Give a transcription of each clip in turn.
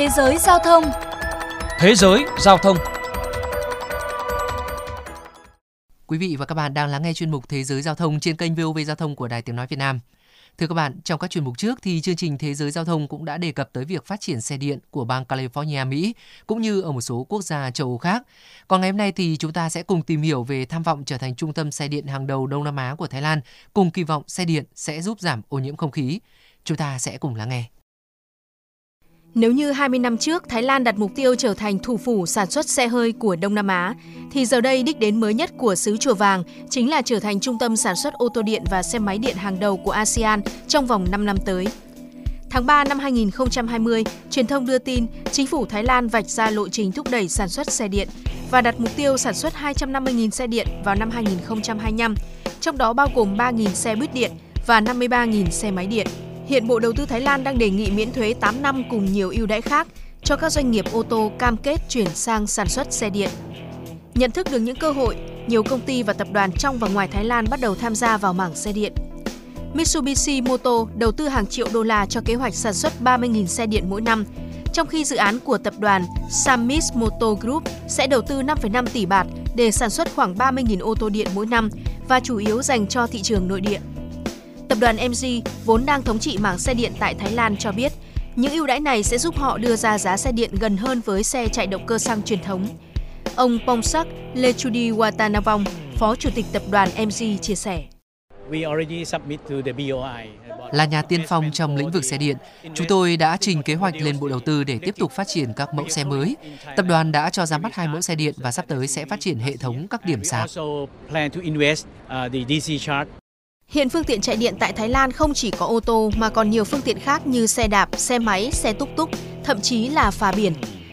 Thế giới giao thông Thế giới giao thông Quý vị và các bạn đang lắng nghe chuyên mục Thế giới giao thông trên kênh VOV Giao thông của Đài Tiếng Nói Việt Nam. Thưa các bạn, trong các chuyên mục trước thì chương trình Thế giới giao thông cũng đã đề cập tới việc phát triển xe điện của bang California, Mỹ, cũng như ở một số quốc gia châu Âu khác. Còn ngày hôm nay thì chúng ta sẽ cùng tìm hiểu về tham vọng trở thành trung tâm xe điện hàng đầu Đông Nam Á của Thái Lan, cùng kỳ vọng xe điện sẽ giúp giảm ô nhiễm không khí. Chúng ta sẽ cùng lắng nghe. Nếu như 20 năm trước Thái Lan đặt mục tiêu trở thành thủ phủ sản xuất xe hơi của Đông Nam Á, thì giờ đây đích đến mới nhất của xứ Chùa Vàng chính là trở thành trung tâm sản xuất ô tô điện và xe máy điện hàng đầu của ASEAN trong vòng 5 năm tới. Tháng 3 năm 2020, truyền thông đưa tin chính phủ Thái Lan vạch ra lộ trình thúc đẩy sản xuất xe điện và đặt mục tiêu sản xuất 250.000 xe điện vào năm 2025, trong đó bao gồm 3.000 xe buýt điện và 53.000 xe máy điện. Hiện Bộ Đầu tư Thái Lan đang đề nghị miễn thuế 8 năm cùng nhiều ưu đãi khác cho các doanh nghiệp ô tô cam kết chuyển sang sản xuất xe điện. Nhận thức được những cơ hội, nhiều công ty và tập đoàn trong và ngoài Thái Lan bắt đầu tham gia vào mảng xe điện. Mitsubishi Moto đầu tư hàng triệu đô la cho kế hoạch sản xuất 30.000 xe điện mỗi năm, trong khi dự án của tập đoàn Samis Motor Group sẽ đầu tư 5,5 tỷ bạt để sản xuất khoảng 30.000 ô tô điện mỗi năm và chủ yếu dành cho thị trường nội địa. Tập đoàn MG vốn đang thống trị mảng xe điện tại Thái Lan cho biết, những ưu đãi này sẽ giúp họ đưa ra giá xe điện gần hơn với xe chạy động cơ xăng truyền thống. Ông Pongsak Lechudi Watanavong, Phó Chủ tịch Tập đoàn MG chia sẻ. Là nhà tiên phong trong lĩnh vực xe điện, chúng tôi đã trình kế hoạch lên Bộ Đầu tư để tiếp tục phát triển các mẫu xe mới. Tập đoàn đã cho ra mắt hai mẫu xe điện và sắp tới sẽ phát triển hệ thống các điểm sạc. Hiện phương tiện chạy điện tại Thái Lan không chỉ có ô tô mà còn nhiều phương tiện khác như xe đạp, xe máy, xe túc túc, thậm chí là phà biển.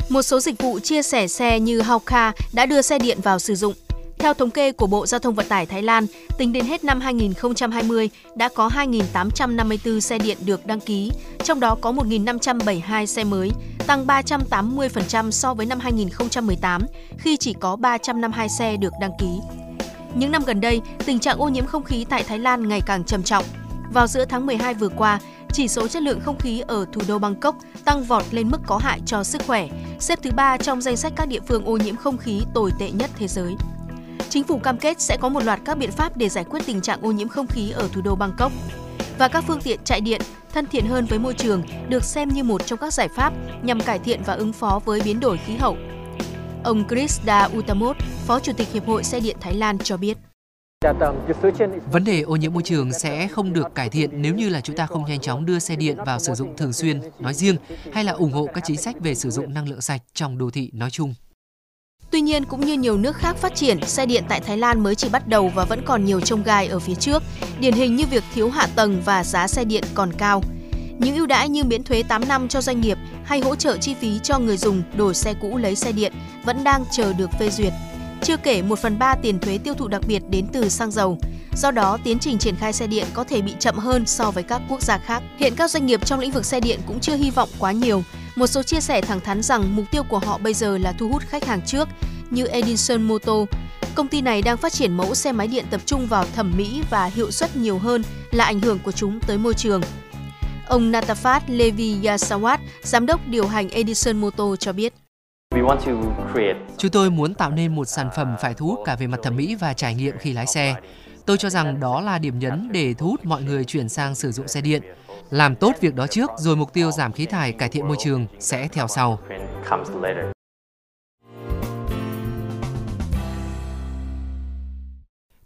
Một số dịch vụ chia sẻ xe như Hawka đã đưa xe điện vào sử dụng. Theo thống kê của Bộ Giao thông Vận tải Thái Lan, tính đến hết năm 2020 đã có 2.854 xe điện được đăng ký, trong đó có 1.572 xe mới, tăng 380% so với năm 2018 khi chỉ có 352 xe được đăng ký. Những năm gần đây, tình trạng ô nhiễm không khí tại Thái Lan ngày càng trầm trọng. Vào giữa tháng 12 vừa qua, chỉ số chất lượng không khí ở thủ đô Bangkok tăng vọt lên mức có hại cho sức khỏe, xếp thứ ba trong danh sách các địa phương ô nhiễm không khí tồi tệ nhất thế giới. Chính phủ cam kết sẽ có một loạt các biện pháp để giải quyết tình trạng ô nhiễm không khí ở thủ đô Bangkok. Và các phương tiện chạy điện thân thiện hơn với môi trường được xem như một trong các giải pháp nhằm cải thiện và ứng phó với biến đổi khí hậu Ông Krista Utamot, Phó Chủ tịch Hiệp hội Xe điện Thái Lan cho biết. Vấn đề ô nhiễm môi trường sẽ không được cải thiện nếu như là chúng ta không nhanh chóng đưa xe điện vào sử dụng thường xuyên nói riêng hay là ủng hộ các chính sách về sử dụng năng lượng sạch trong đô thị nói chung. Tuy nhiên, cũng như nhiều nước khác phát triển, xe điện tại Thái Lan mới chỉ bắt đầu và vẫn còn nhiều trông gai ở phía trước, điển hình như việc thiếu hạ tầng và giá xe điện còn cao. Những ưu đãi như miễn thuế 8 năm cho doanh nghiệp hay hỗ trợ chi phí cho người dùng đổi xe cũ lấy xe điện vẫn đang chờ được phê duyệt. Chưa kể 1 phần 3 tiền thuế tiêu thụ đặc biệt đến từ xăng dầu. Do đó, tiến trình triển khai xe điện có thể bị chậm hơn so với các quốc gia khác. Hiện các doanh nghiệp trong lĩnh vực xe điện cũng chưa hy vọng quá nhiều. Một số chia sẻ thẳng thắn rằng mục tiêu của họ bây giờ là thu hút khách hàng trước, như Edison Motor. Công ty này đang phát triển mẫu xe máy điện tập trung vào thẩm mỹ và hiệu suất nhiều hơn là ảnh hưởng của chúng tới môi trường. Ông Natafat Levi Yasawat, giám đốc điều hành Edison Motor cho biết. Chúng tôi muốn tạo nên một sản phẩm phải thu hút cả về mặt thẩm mỹ và trải nghiệm khi lái xe. Tôi cho rằng đó là điểm nhấn để thu hút mọi người chuyển sang sử dụng xe điện. Làm tốt việc đó trước rồi mục tiêu giảm khí thải, cải thiện môi trường sẽ theo sau.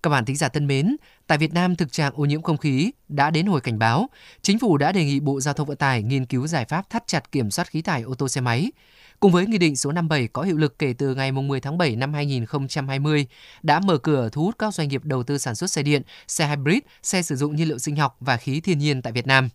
Các bạn thính giả thân mến, tại Việt Nam thực trạng ô nhiễm không khí đã đến hồi cảnh báo. Chính phủ đã đề nghị Bộ Giao thông Vận tải nghiên cứu giải pháp thắt chặt kiểm soát khí thải ô tô xe máy. Cùng với Nghị định số 57 có hiệu lực kể từ ngày 10 tháng 7 năm 2020, đã mở cửa thu hút các doanh nghiệp đầu tư sản xuất xe điện, xe hybrid, xe sử dụng nhiên liệu sinh học và khí thiên nhiên tại Việt Nam.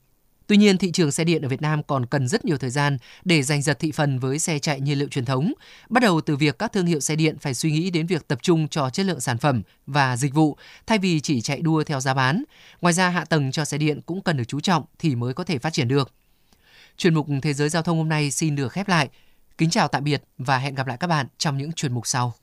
Tuy nhiên, thị trường xe điện ở Việt Nam còn cần rất nhiều thời gian để giành giật thị phần với xe chạy nhiên liệu truyền thống, bắt đầu từ việc các thương hiệu xe điện phải suy nghĩ đến việc tập trung cho chất lượng sản phẩm và dịch vụ thay vì chỉ chạy đua theo giá bán. Ngoài ra, hạ tầng cho xe điện cũng cần được chú trọng thì mới có thể phát triển được. Chuyên mục Thế giới Giao thông hôm nay xin được khép lại. Kính chào tạm biệt và hẹn gặp lại các bạn trong những chuyên mục sau.